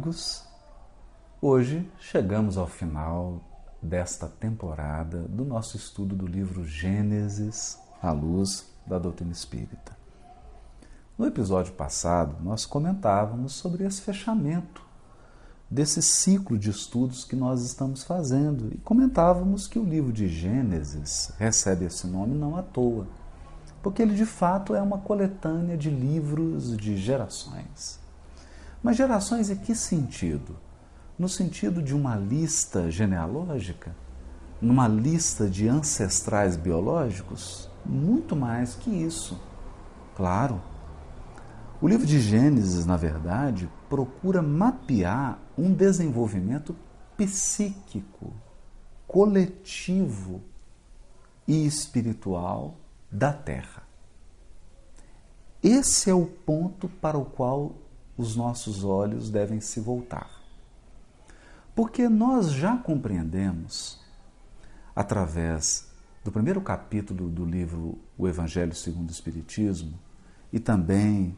amigos, hoje chegamos ao final desta temporada do nosso estudo do livro Gênesis à luz da doutrina espírita. No episódio passado, nós comentávamos sobre esse fechamento desse ciclo de estudos que nós estamos fazendo e comentávamos que o livro de Gênesis recebe esse nome não à toa, porque ele de fato é uma coletânea de livros de gerações. Mas gerações em que sentido? No sentido de uma lista genealógica? Numa lista de ancestrais biológicos? Muito mais que isso. Claro. O livro de Gênesis, na verdade, procura mapear um desenvolvimento psíquico, coletivo e espiritual da Terra. Esse é o ponto para o qual os nossos olhos devem se voltar. Porque nós já compreendemos, através do primeiro capítulo do livro O Evangelho segundo o Espiritismo, e também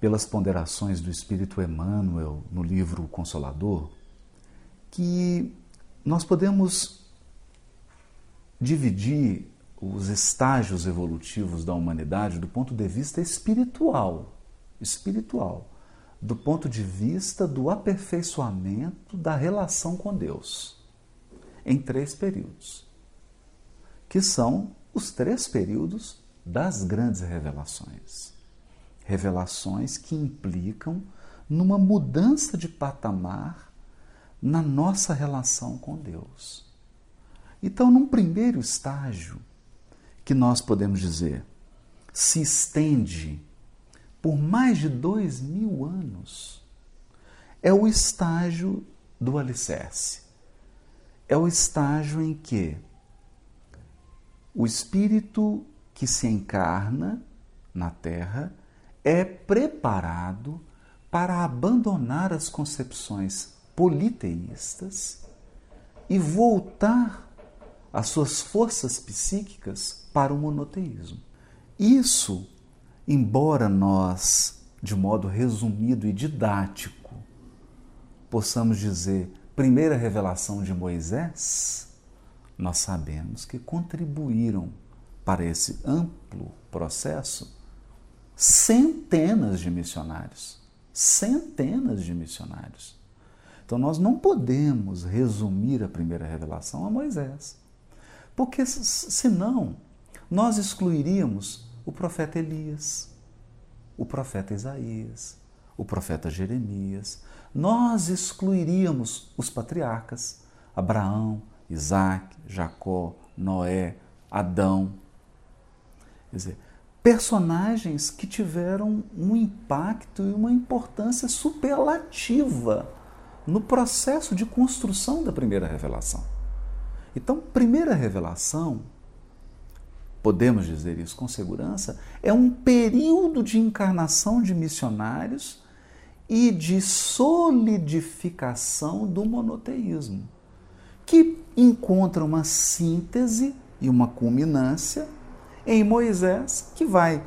pelas ponderações do Espírito Emmanuel no livro O Consolador, que nós podemos dividir os estágios evolutivos da humanidade do ponto de vista espiritual espiritual, do ponto de vista do aperfeiçoamento da relação com Deus, em três períodos, que são os três períodos das grandes revelações. Revelações que implicam numa mudança de patamar na nossa relação com Deus. Então, num primeiro estágio, que nós podemos dizer, se estende por mais de dois mil anos, é o estágio do alicerce. É o estágio em que o espírito que se encarna na Terra é preparado para abandonar as concepções politeístas e voltar as suas forças psíquicas para o monoteísmo. Isso embora nós, de modo resumido e didático, possamos dizer primeira revelação de Moisés, nós sabemos que contribuíram para esse amplo processo centenas de missionários. Centenas de missionários. Então nós não podemos resumir a primeira revelação a Moisés. Porque senão nós excluiríamos o profeta Elias, o profeta Isaías, o profeta Jeremias. Nós excluiríamos os patriarcas, Abraão, Isaac, Jacó, Noé, Adão. Quer dizer, personagens que tiveram um impacto e uma importância superlativa no processo de construção da primeira revelação. Então, primeira revelação podemos dizer isso com segurança, é um período de encarnação de missionários e de solidificação do monoteísmo, que encontra uma síntese e uma culminância em Moisés, que vai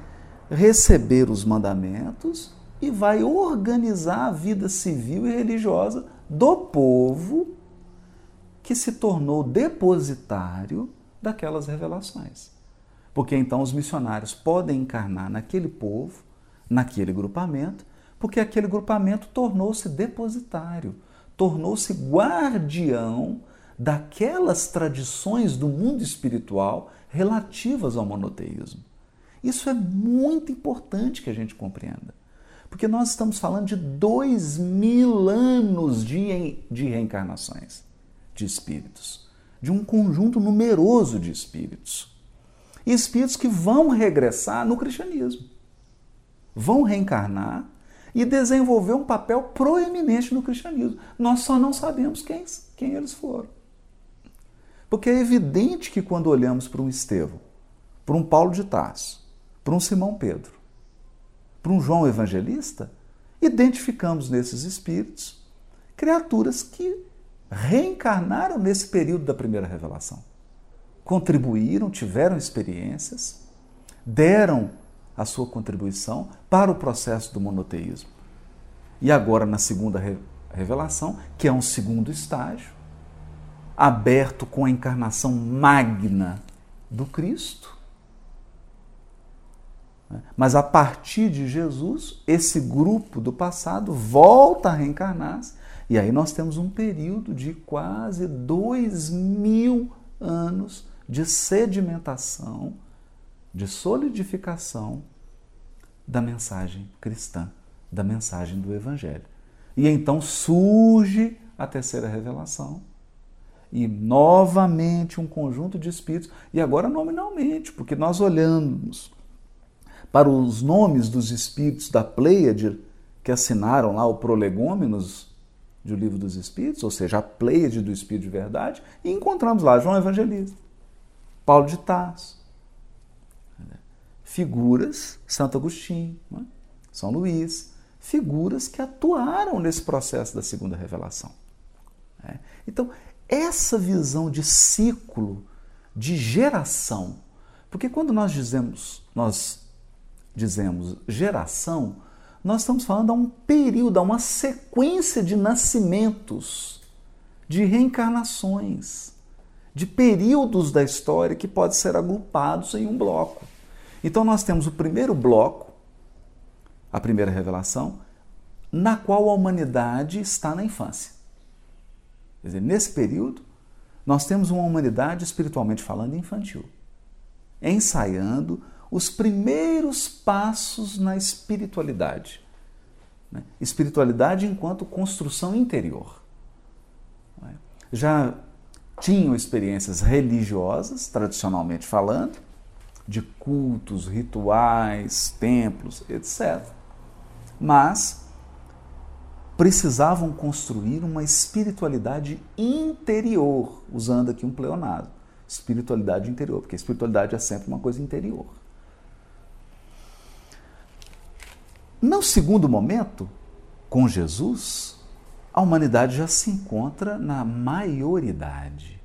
receber os mandamentos e vai organizar a vida civil e religiosa do povo que se tornou depositário daquelas revelações. Porque então os missionários podem encarnar naquele povo, naquele grupamento, porque aquele grupamento tornou-se depositário, tornou-se guardião daquelas tradições do mundo espiritual relativas ao monoteísmo. Isso é muito importante que a gente compreenda. Porque nós estamos falando de dois mil anos de, de reencarnações de espíritos, de um conjunto numeroso de espíritos e espíritos que vão regressar no cristianismo. Vão reencarnar e desenvolver um papel proeminente no cristianismo. Nós só não sabemos quem, quem eles foram. Porque é evidente que quando olhamos para um Estevão, para um Paulo de Tarso, para um Simão Pedro, para um João Evangelista, identificamos nesses espíritos criaturas que reencarnaram nesse período da primeira revelação contribuíram, tiveram experiências, deram a sua contribuição para o processo do monoteísmo. E agora, na segunda revelação, que é um segundo estágio, aberto com a encarnação magna do Cristo. Mas a partir de Jesus, esse grupo do passado volta a reencarnar-se, e aí nós temos um período de quase dois mil anos de sedimentação, de solidificação da mensagem cristã, da mensagem do Evangelho. E então surge a terceira revelação, e novamente um conjunto de espíritos, e agora nominalmente, porque nós olhamos para os nomes dos espíritos da Pleiade que assinaram lá o Prolegômenos do Livro dos Espíritos, ou seja, a Pleiade do Espírito de Verdade, e encontramos lá João Evangelista, Paulo de Tarso, figuras, Santo Agostinho, né? São Luís, figuras que atuaram nesse processo da segunda revelação. Né? Então, essa visão de ciclo, de geração, porque quando nós dizemos, nós dizemos geração, nós estamos falando a um período, a uma sequência de nascimentos, de reencarnações, de períodos da história que podem ser agrupados em um bloco. Então nós temos o primeiro bloco, a primeira revelação, na qual a humanidade está na infância. Quer dizer, nesse período, nós temos uma humanidade, espiritualmente falando, infantil, ensaiando os primeiros passos na espiritualidade. Né? Espiritualidade enquanto construção interior. É? Já tinham experiências religiosas, tradicionalmente falando, de cultos, rituais, templos, etc. Mas precisavam construir uma espiritualidade interior, usando aqui um pleonado. Espiritualidade interior, porque a espiritualidade é sempre uma coisa interior. No segundo momento, com Jesus, a humanidade já se encontra na maioridade.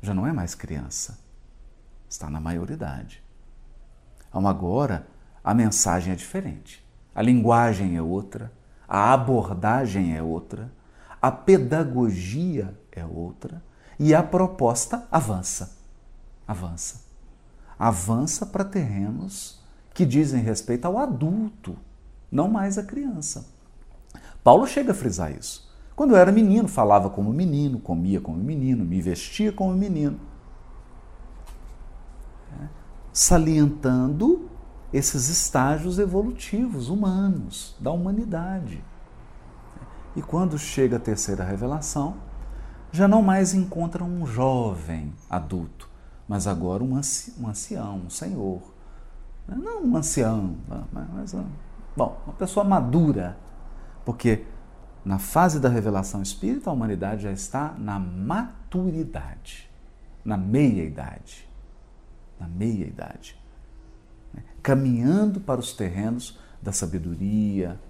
Já não é mais criança, está na maioridade. Então, agora, a mensagem é diferente, a linguagem é outra, a abordagem é outra, a pedagogia é outra e a proposta avança. Avança. Avança para terrenos que dizem respeito ao adulto, não mais à criança. Paulo chega a frisar isso. Quando eu era menino, falava como menino, comia como menino, me vestia como menino. Salientando esses estágios evolutivos humanos, da humanidade. E quando chega a terceira revelação, já não mais encontra um jovem adulto, mas agora um ancião, um senhor, não um ancião, mas, bom, uma pessoa madura, porque na fase da revelação espírita a humanidade já está na maturidade, na meia-idade, na meia-idade, né? caminhando para os terrenos da sabedoria,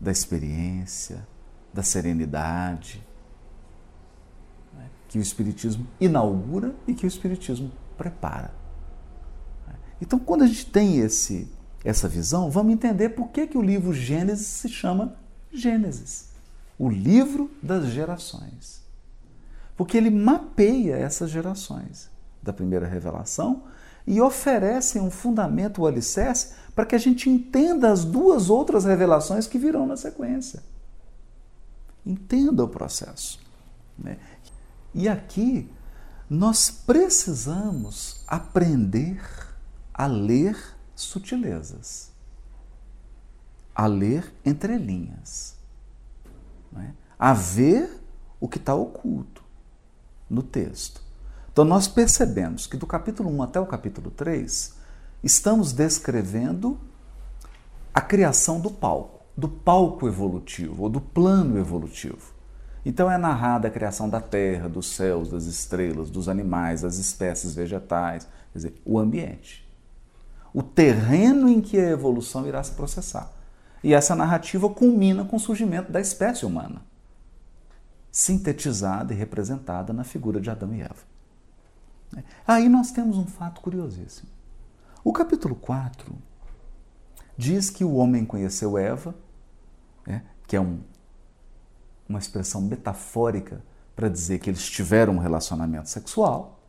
da experiência, da serenidade, né? que o Espiritismo inaugura e que o Espiritismo prepara. Então, quando a gente tem esse, essa visão, vamos entender por que, que o livro Gênesis se chama Gênesis o livro das gerações. Porque ele mapeia essas gerações da primeira revelação e oferece um fundamento, o alicerce, para que a gente entenda as duas outras revelações que virão na sequência. Entenda o processo. Né? E aqui nós precisamos aprender a ler sutilezas, a ler entrelinhas, né? a ver o que está oculto no texto. Então, nós percebemos que do capítulo 1 até o capítulo 3, estamos descrevendo a criação do palco, do palco evolutivo, ou do plano evolutivo. Então, é narrada a criação da terra, dos céus, das estrelas, dos animais, das espécies vegetais, quer dizer, o ambiente o terreno em que a evolução irá se processar. E essa narrativa culmina com o surgimento da espécie humana, sintetizada e representada na figura de Adão e Eva. Aí nós temos um fato curiosíssimo. O capítulo 4 diz que o homem conheceu Eva, né, que é um, uma expressão metafórica para dizer que eles tiveram um relacionamento sexual.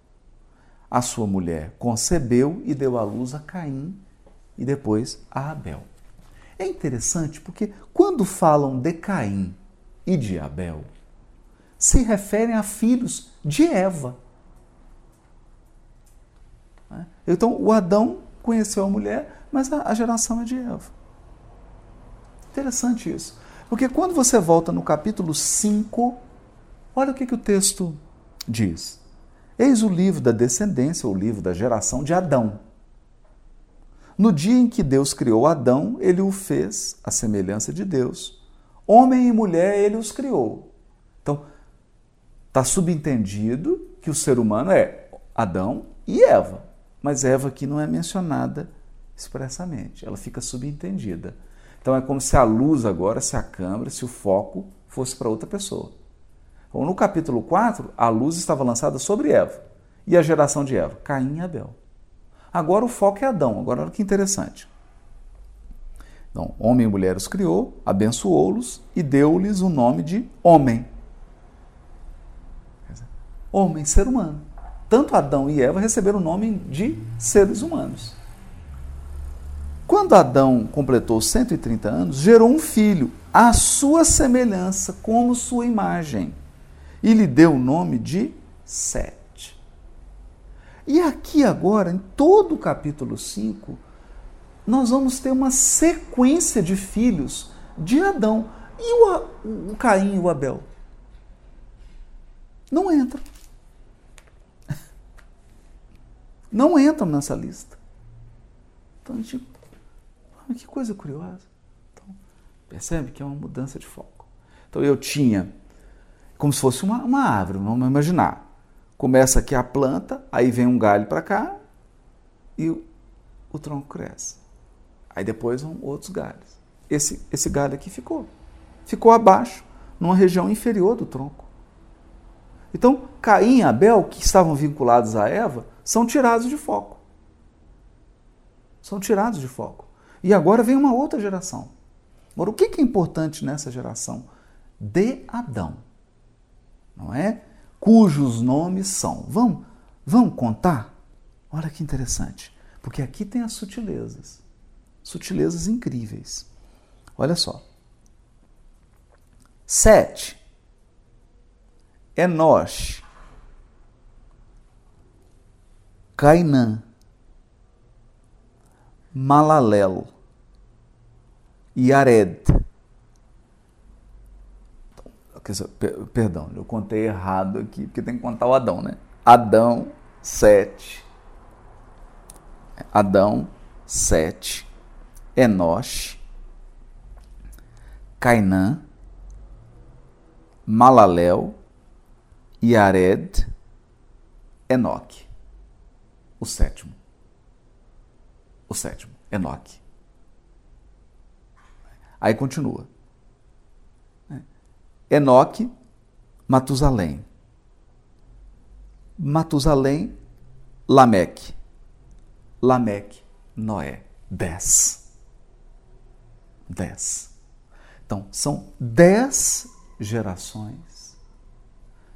A sua mulher concebeu e deu à luz a Caim e depois a Abel. É interessante porque quando falam de Caim e de Abel, se referem a filhos de Eva. Né? Então, o Adão conheceu a mulher, mas a geração é de Eva. Interessante isso. Porque quando você volta no capítulo 5, olha o que, que o texto diz. Eis o livro da descendência, o livro da geração de Adão. No dia em que Deus criou Adão, ele o fez à semelhança de Deus. Homem e mulher ele os criou. Então, está subentendido que o ser humano é Adão e Eva. Mas Eva aqui não é mencionada expressamente, ela fica subentendida. Então é como se a luz agora, se a câmera, se o foco fosse para outra pessoa. Então, no capítulo 4, a luz estava lançada sobre Eva. E a geração de Eva? Caim e Abel. Agora o foco é Adão. Agora olha que interessante. Então, homem e mulher os criou, abençoou-los e deu-lhes o nome de homem. Homem, ser humano tanto Adão e Eva receberam o nome de seres humanos. Quando Adão completou 130 anos, gerou um filho, à sua semelhança, como sua imagem, e lhe deu o nome de Sete. E aqui agora, em todo o capítulo 5, nós vamos ter uma sequência de filhos de Adão. E o, o Caim e o Abel? Não entram. não entram nessa lista. Então a gente. Ah, que coisa curiosa. Então, percebe que é uma mudança de foco. Então eu tinha como se fosse uma, uma árvore, vamos imaginar. Começa aqui a planta, aí vem um galho para cá e o, o, tronco cresce. Aí depois vão outros galhos. Esse, esse galho aqui ficou. Ficou abaixo, numa região inferior do tronco. Então, Caim e Abel, que estavam vinculados a Eva, são tirados de foco. São tirados de foco. E agora vem uma outra geração. Agora, o que é importante nessa geração? De Adão. Não é? Cujos nomes são. Vamos, vamos contar? Olha que interessante. Porque aqui tem as sutilezas. Sutilezas incríveis. Olha só. Sete. Enosh. Cainã, Malalel, Yared. Perdão, eu contei errado aqui, porque tem que contar o Adão, né? Adão, sete. Adão, sete. Enosh, Cainã, Malalel, Yared, Enoque o sétimo. O sétimo, Enoque. Aí continua. Enoque, Matusalém. Matusalém, Lameque. Lameque, Noé. Dez. Dez. Então, são dez gerações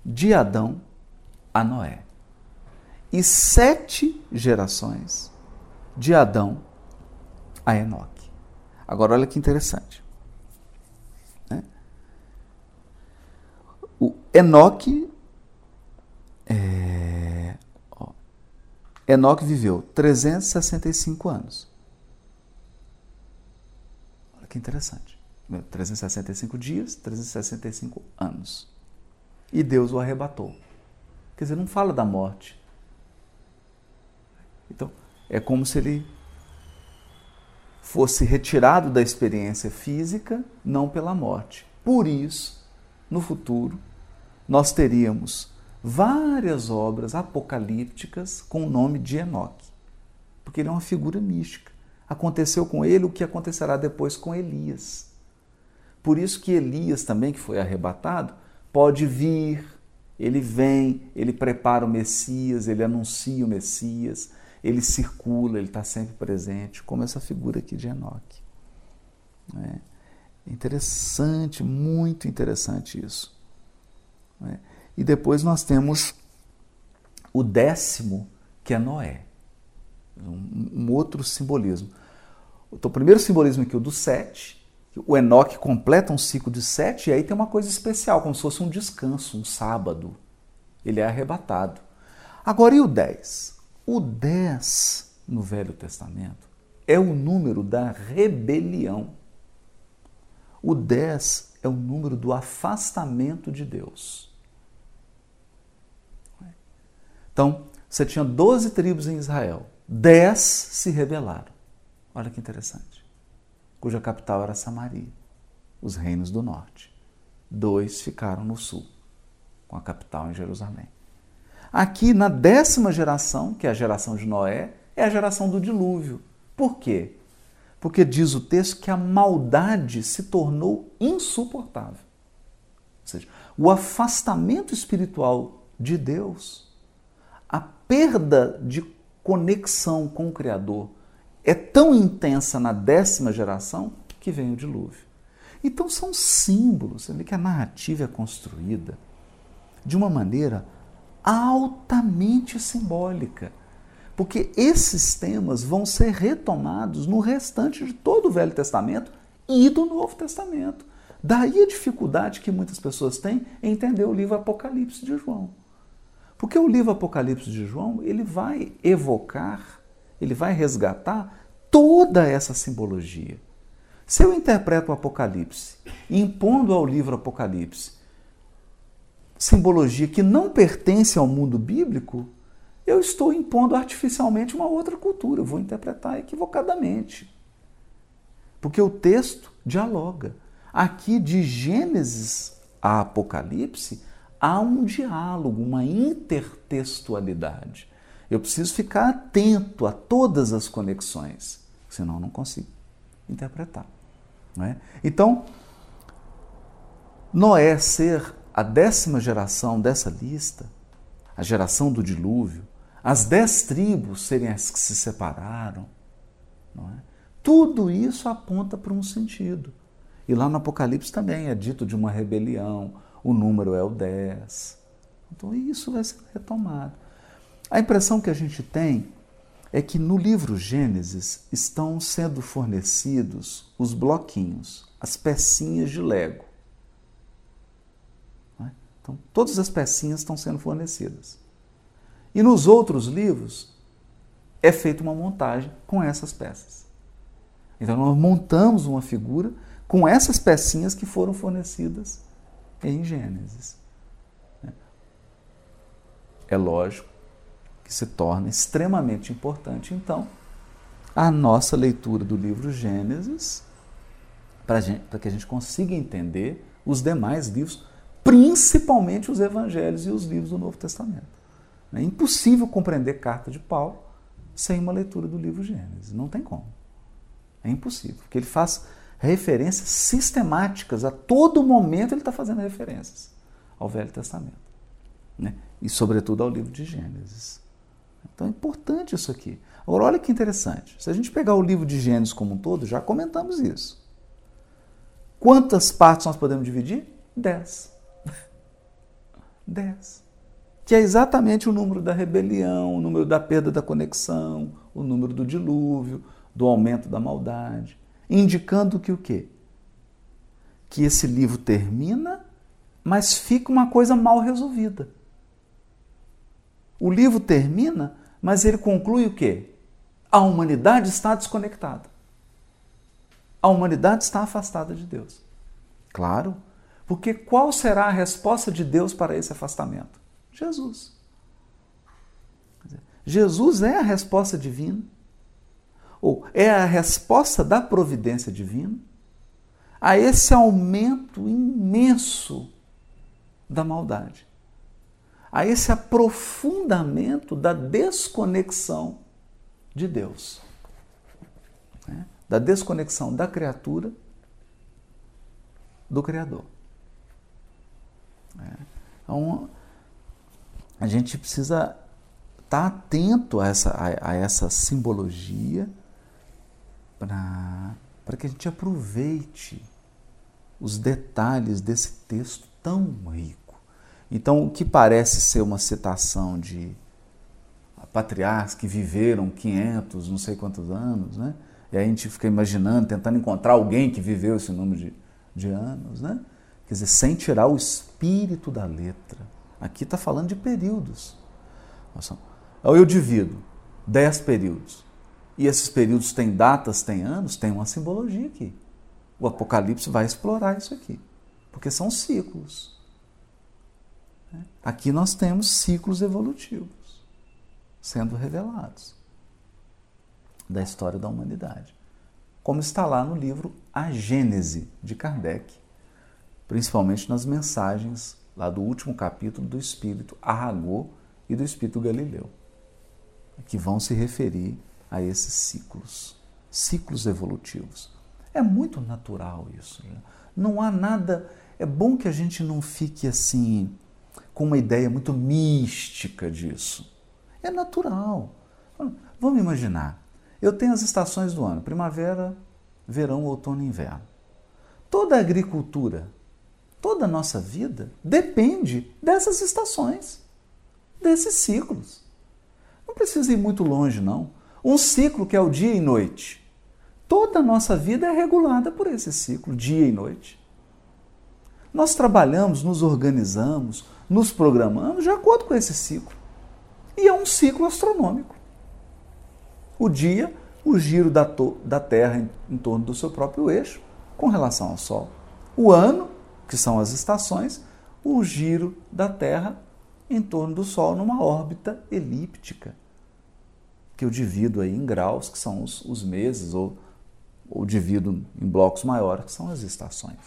de Adão a Noé e sete gerações de Adão a Enoque. Agora, olha que interessante. Né? O Enoque. É, ó, Enoque viveu 365 anos. Olha que interessante. 365 dias, 365 anos. E Deus o arrebatou. Quer dizer, não fala da morte, então, é como se ele fosse retirado da experiência física, não pela morte. Por isso, no futuro, nós teríamos várias obras apocalípticas com o nome de Enoque, porque ele é uma figura mística. Aconteceu com ele o que acontecerá depois com Elias. Por isso que Elias também, que foi arrebatado, pode vir, ele vem, ele prepara o Messias, ele anuncia o Messias, ele circula, ele está sempre presente, como essa figura aqui de Enoque. É interessante, muito interessante isso. É. E depois nós temos o décimo, que é Noé. Um, outro simbolismo. Então, o primeiro simbolismo aqui, o do sete. O Enoque completa um ciclo de sete, e aí tem uma coisa especial, como se fosse um descanso, um sábado. Ele é arrebatado. Agora, e o 10? O 10 no Velho Testamento é o número da rebelião. O 10 é o número do afastamento de Deus. Então, você tinha 12 tribos em Israel, 10 se rebelaram. Olha que interessante. Cuja capital era Samaria, os reinos do norte. Dois ficaram no sul, com a capital em Jerusalém. Aqui, na décima geração, que é a geração de Noé, é a geração do dilúvio. Por quê? Porque diz o texto que a maldade se tornou insuportável. Ou seja, o afastamento espiritual de Deus, a perda de conexão com o Criador é tão intensa na décima geração que vem o dilúvio. Então são símbolos, você vê que a narrativa é construída de uma maneira altamente simbólica. Porque esses temas vão ser retomados no restante de todo o Velho Testamento e do Novo Testamento. Daí a dificuldade que muitas pessoas têm em entender o livro Apocalipse de João. Porque o livro Apocalipse de João, ele vai evocar, ele vai resgatar toda essa simbologia. Se eu interpreto o Apocalipse, impondo ao livro Apocalipse simbologia que não pertence ao mundo bíblico, eu estou impondo artificialmente uma outra cultura, eu vou interpretar equivocadamente. Porque o texto dialoga. Aqui, de Gênesis a Apocalipse, há um diálogo, uma intertextualidade. Eu preciso ficar atento a todas as conexões, senão eu não consigo interpretar. Não é? Então, Noé ser a décima geração dessa lista, a geração do dilúvio, as dez tribos serem as que se separaram, é? tudo isso aponta para um sentido. E lá no Apocalipse também é dito de uma rebelião, o número é o 10. Então isso vai ser retomado. A impressão que a gente tem é que no livro Gênesis estão sendo fornecidos os bloquinhos, as pecinhas de Lego. É? Então, todas as pecinhas estão sendo fornecidas. E nos outros livros é feita uma montagem com essas peças. Então nós montamos uma figura com essas pecinhas que foram fornecidas em Gênesis. É lógico que se torna extremamente importante, então, a nossa leitura do livro Gênesis, para que a gente consiga entender os demais livros, principalmente os evangelhos e os livros do Novo Testamento. É impossível compreender carta de Paulo sem uma leitura do livro Gênesis. Não tem como. É impossível, porque ele faz referências sistemáticas. A todo momento ele está fazendo referências ao Velho Testamento. Né? E, sobretudo, ao livro de Gênesis. Então é importante isso aqui. Agora, olha que interessante. Se a gente pegar o livro de Gênesis como um todo, já comentamos isso. Quantas partes nós podemos dividir? Dez. Dez que é exatamente o número da rebelião, o número da perda da conexão, o número do dilúvio, do aumento da maldade, indicando que o quê? Que esse livro termina, mas fica uma coisa mal resolvida. O livro termina, mas ele conclui o quê? A humanidade está desconectada. A humanidade está afastada de Deus. Claro, porque qual será a resposta de Deus para esse afastamento? Jesus. Jesus é a resposta divina, ou é a resposta da providência divina a esse aumento imenso da maldade, a esse aprofundamento da desconexão de Deus, né? da desconexão da criatura do Criador. É. a gente precisa estar tá atento a essa, a, a essa simbologia para que a gente aproveite os detalhes desse texto tão rico. Então, o que parece ser uma citação de patriarcas que viveram 500, não sei quantos anos, né? E aí a gente fica imaginando, tentando encontrar alguém que viveu esse número de, de anos, né? Quer dizer, sem tirar o espírito da letra. Aqui está falando de períodos. Eu divido 10 períodos. E esses períodos têm datas, têm anos, tem uma simbologia aqui. O Apocalipse vai explorar isso aqui. Porque são ciclos. Aqui nós temos ciclos evolutivos sendo revelados da história da humanidade. Como está lá no livro A Gênese de Kardec, principalmente nas mensagens lá do último capítulo do Espírito Arragô e do Espírito Galileu, que vão se referir a esses ciclos, ciclos evolutivos. É muito natural isso. Né? Não há nada. É bom que a gente não fique assim com uma ideia muito mística disso. É natural. Vamos imaginar. Eu tenho as estações do ano: primavera, verão, outono e inverno. Toda a agricultura, toda a nossa vida depende dessas estações, desses ciclos. Não precisa ir muito longe, não. Um ciclo que é o dia e noite. Toda a nossa vida é regulada por esse ciclo, dia e noite. Nós trabalhamos, nos organizamos, nos programamos de acordo com esse ciclo. E é um ciclo astronômico. O dia, o giro da, da Terra em, em torno do seu próprio eixo com relação ao Sol. O ano, que são as estações, o giro da Terra em torno do Sol numa órbita elíptica, que eu divido aí em graus, que são os, os meses, ou, ou divido em blocos maiores, que são as estações.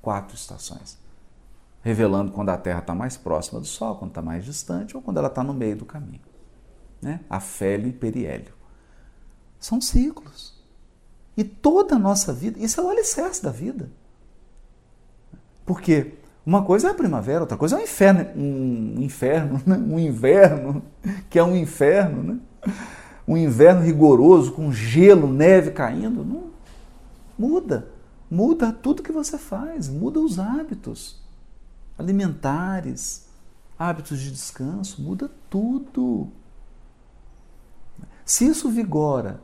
Quatro estações revelando quando a Terra está mais próxima do Sol, quando está mais distante ou quando ela está no meio do caminho. Né? Afélio e periélio. São ciclos. E toda a nossa vida, isso é o alicerce da vida. Porque uma coisa é a primavera, outra coisa é o inferno, um inferno, né? um inverno, que é um inferno, né? um inverno rigoroso, com gelo, neve caindo. Não, muda. Muda tudo que você faz, muda os hábitos alimentares, hábitos de descanso, muda tudo. Se isso vigora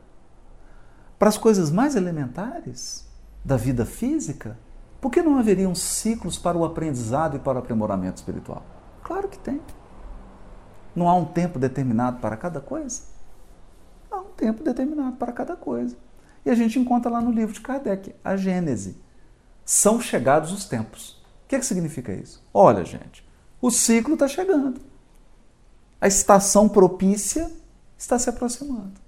para as coisas mais elementares da vida física, por que não haveriam ciclos para o aprendizado e para o aprimoramento espiritual? Claro que tem. Não há um tempo determinado para cada coisa? Há um tempo determinado para cada coisa. E a gente encontra lá no livro de Kardec, a Gênese. São chegados os tempos. O que, é que significa isso? Olha, gente, o ciclo está chegando. A estação propícia está se aproximando.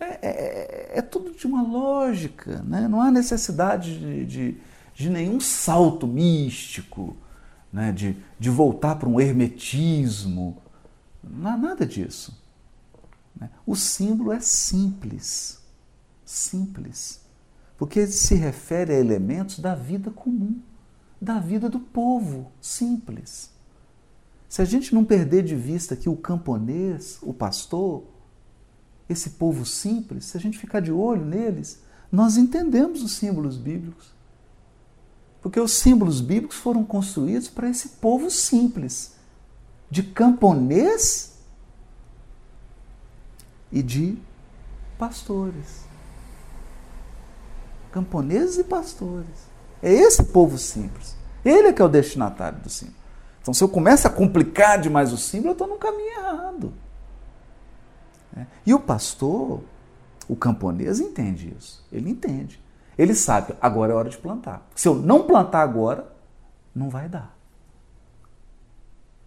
É, é, de uma lógica, né? não há necessidade de, de, de nenhum salto místico, né? de, de voltar para um hermetismo. Não há nada disso. Né? O símbolo é simples. Simples porque se refere a elementos da vida comum, da vida do povo simples. Se a gente não perder de vista que o camponês, o pastor, esse povo simples, se a gente ficar de olho neles, nós entendemos os símbolos bíblicos. Porque os símbolos bíblicos foram construídos para esse povo simples, de camponês e de pastores camponeses e pastores. É esse povo simples. Ele é que é o destinatário do símbolo. Então, se eu começo a complicar demais o símbolo, eu estou no caminho errado. É. E o pastor, o camponês, entende isso. Ele entende. Ele sabe, agora é hora de plantar. Se eu não plantar agora, não vai dar.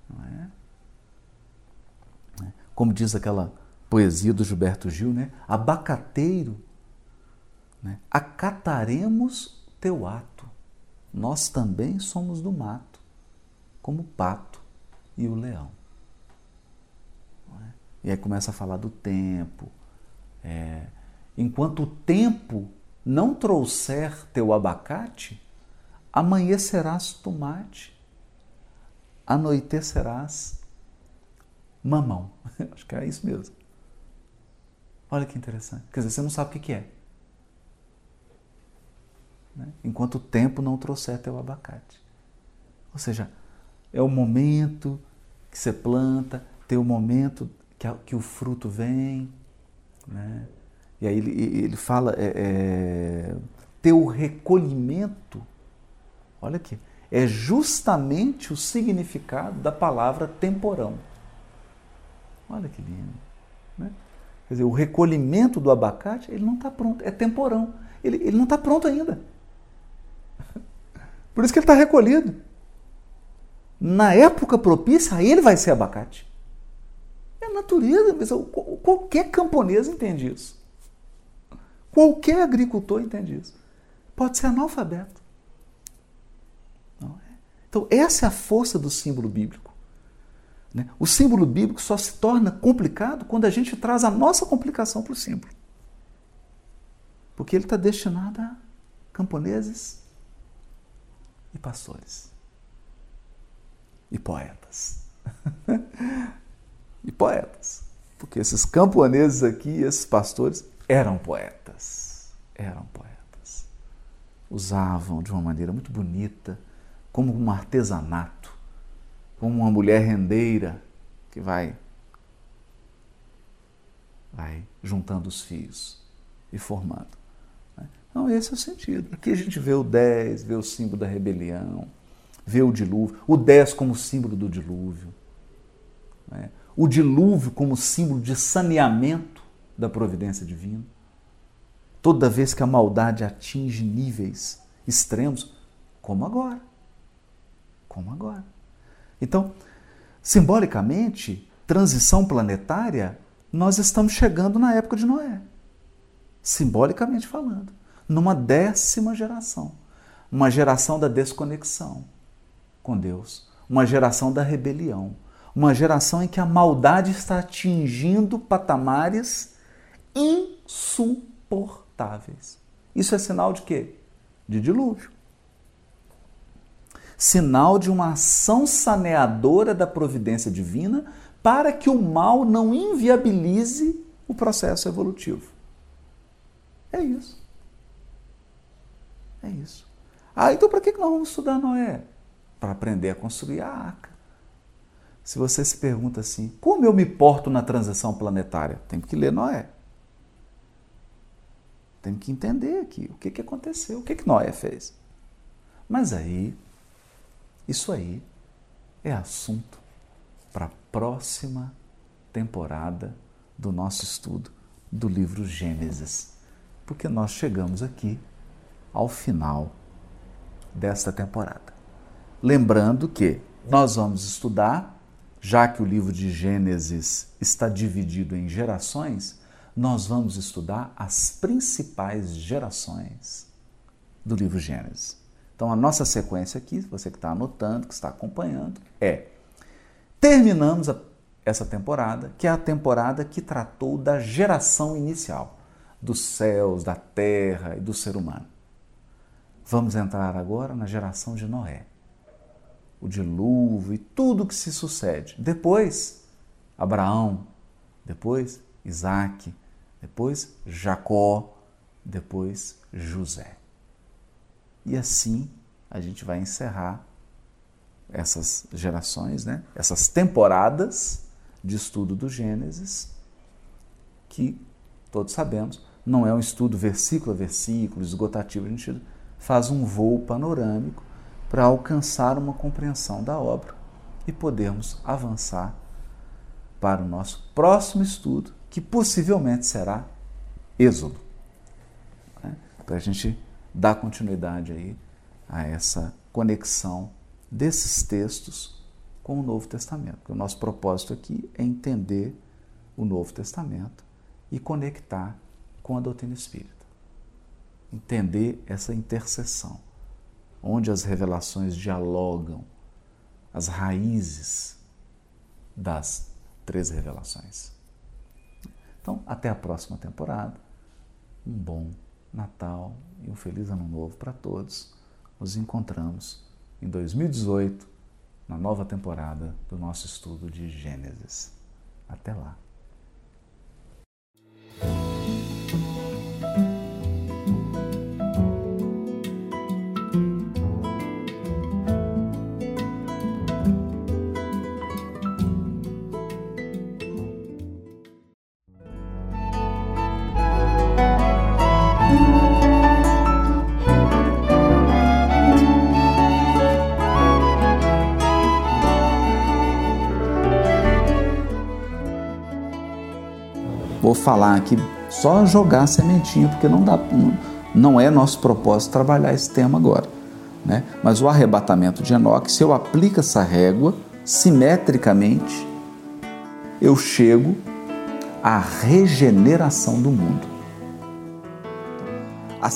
Não é? Como diz aquela poesia do Gilberto Gil, né? Abacateiro né? Acataremos teu ato. Nós também somos do mato, como o pato e o leão. E aí começa a falar do tempo. É, enquanto o tempo não trouxer teu abacate, amanhecerás tomate, anoitecerás mamão. Acho que é isso mesmo. Olha que interessante. Quer dizer, você não sabe o que é. Né? Enquanto o tempo não trouxer teu abacate. Ou seja, é o momento que você planta, tem o momento que, a, que o fruto vem. Né? E aí ele, ele fala, é, é, teu recolhimento, olha aqui, é justamente o significado da palavra temporão. Olha que lindo. Né? Quer dizer, o recolhimento do abacate, ele não está pronto, é temporão. Ele, ele não está pronto ainda. Por isso que ele está recolhido. Na época propícia, aí ele vai ser abacate. Natureza, qualquer camponês entende isso. Qualquer agricultor entende isso. Pode ser analfabeto. É? Então, essa é a força do símbolo bíblico. Né? O símbolo bíblico só se torna complicado quando a gente traz a nossa complicação para o símbolo. Porque ele está destinado a camponeses e pastores e poetas. e poetas. Porque esses camponeses aqui, esses pastores, eram poetas. Eram poetas. Usavam de uma maneira muito bonita, como um artesanato, como uma mulher rendeira que vai vai juntando os fios e formando. Então, esse é o sentido. Aqui a gente vê o 10, vê o símbolo da rebelião, vê o dilúvio, o 10 como símbolo do dilúvio, né? O dilúvio como símbolo de saneamento da providência divina. Toda vez que a maldade atinge níveis extremos, como agora. Como agora. Então, simbolicamente, transição planetária, nós estamos chegando na época de Noé. Simbolicamente falando numa décima geração. Uma geração da desconexão com Deus, uma geração da rebelião, uma geração em que a maldade está atingindo patamares insuportáveis. Isso é sinal de quê? De dilúvio. Sinal de uma ação saneadora da providência divina para que o mal não inviabilize o processo evolutivo. É isso. É isso. Ah, então para que nós vamos estudar Noé? Para aprender a construir a arca. Se você se pergunta assim, como eu me porto na transição planetária? Tem que ler Noé. Tem que entender aqui o que, que aconteceu, o que, que Noé fez. Mas aí, isso aí é assunto para a próxima temporada do nosso estudo do livro Gênesis. Porque nós chegamos aqui ao final desta temporada. Lembrando que nós vamos estudar, já que o livro de Gênesis está dividido em gerações, nós vamos estudar as principais gerações do livro Gênesis. Então, a nossa sequência aqui, você que está anotando, que está acompanhando, é: terminamos a, essa temporada, que é a temporada que tratou da geração inicial, dos céus, da terra e do ser humano. Vamos entrar agora na geração de Noé. O dilúvio e tudo que se sucede. Depois, Abraão, depois Isaac, depois Jacó, depois José. E assim a gente vai encerrar essas gerações, né? essas temporadas de estudo do Gênesis, que todos sabemos, não é um estudo versículo a versículo, esgotativo, a gente faz um voo panorâmico para alcançar uma compreensão da obra e podermos avançar para o nosso próximo estudo, que possivelmente será Êxodo. Né? Para a gente dar continuidade aí a essa conexão desses textos com o Novo Testamento. Porque o nosso propósito aqui é entender o Novo Testamento e conectar com a doutrina espírita entender essa interseção, onde as revelações dialogam, as raízes das três revelações. Então, até a próxima temporada. Um bom Natal e um feliz Ano Novo para todos. Nos encontramos em 2018, na nova temporada do nosso estudo de Gênesis. Até lá. Falar aqui só jogar a sementinha, porque não dá, não é nosso propósito trabalhar esse tema agora. Né? Mas o arrebatamento de Enoque, se eu aplico essa régua simetricamente, eu chego à regeneração do mundo. A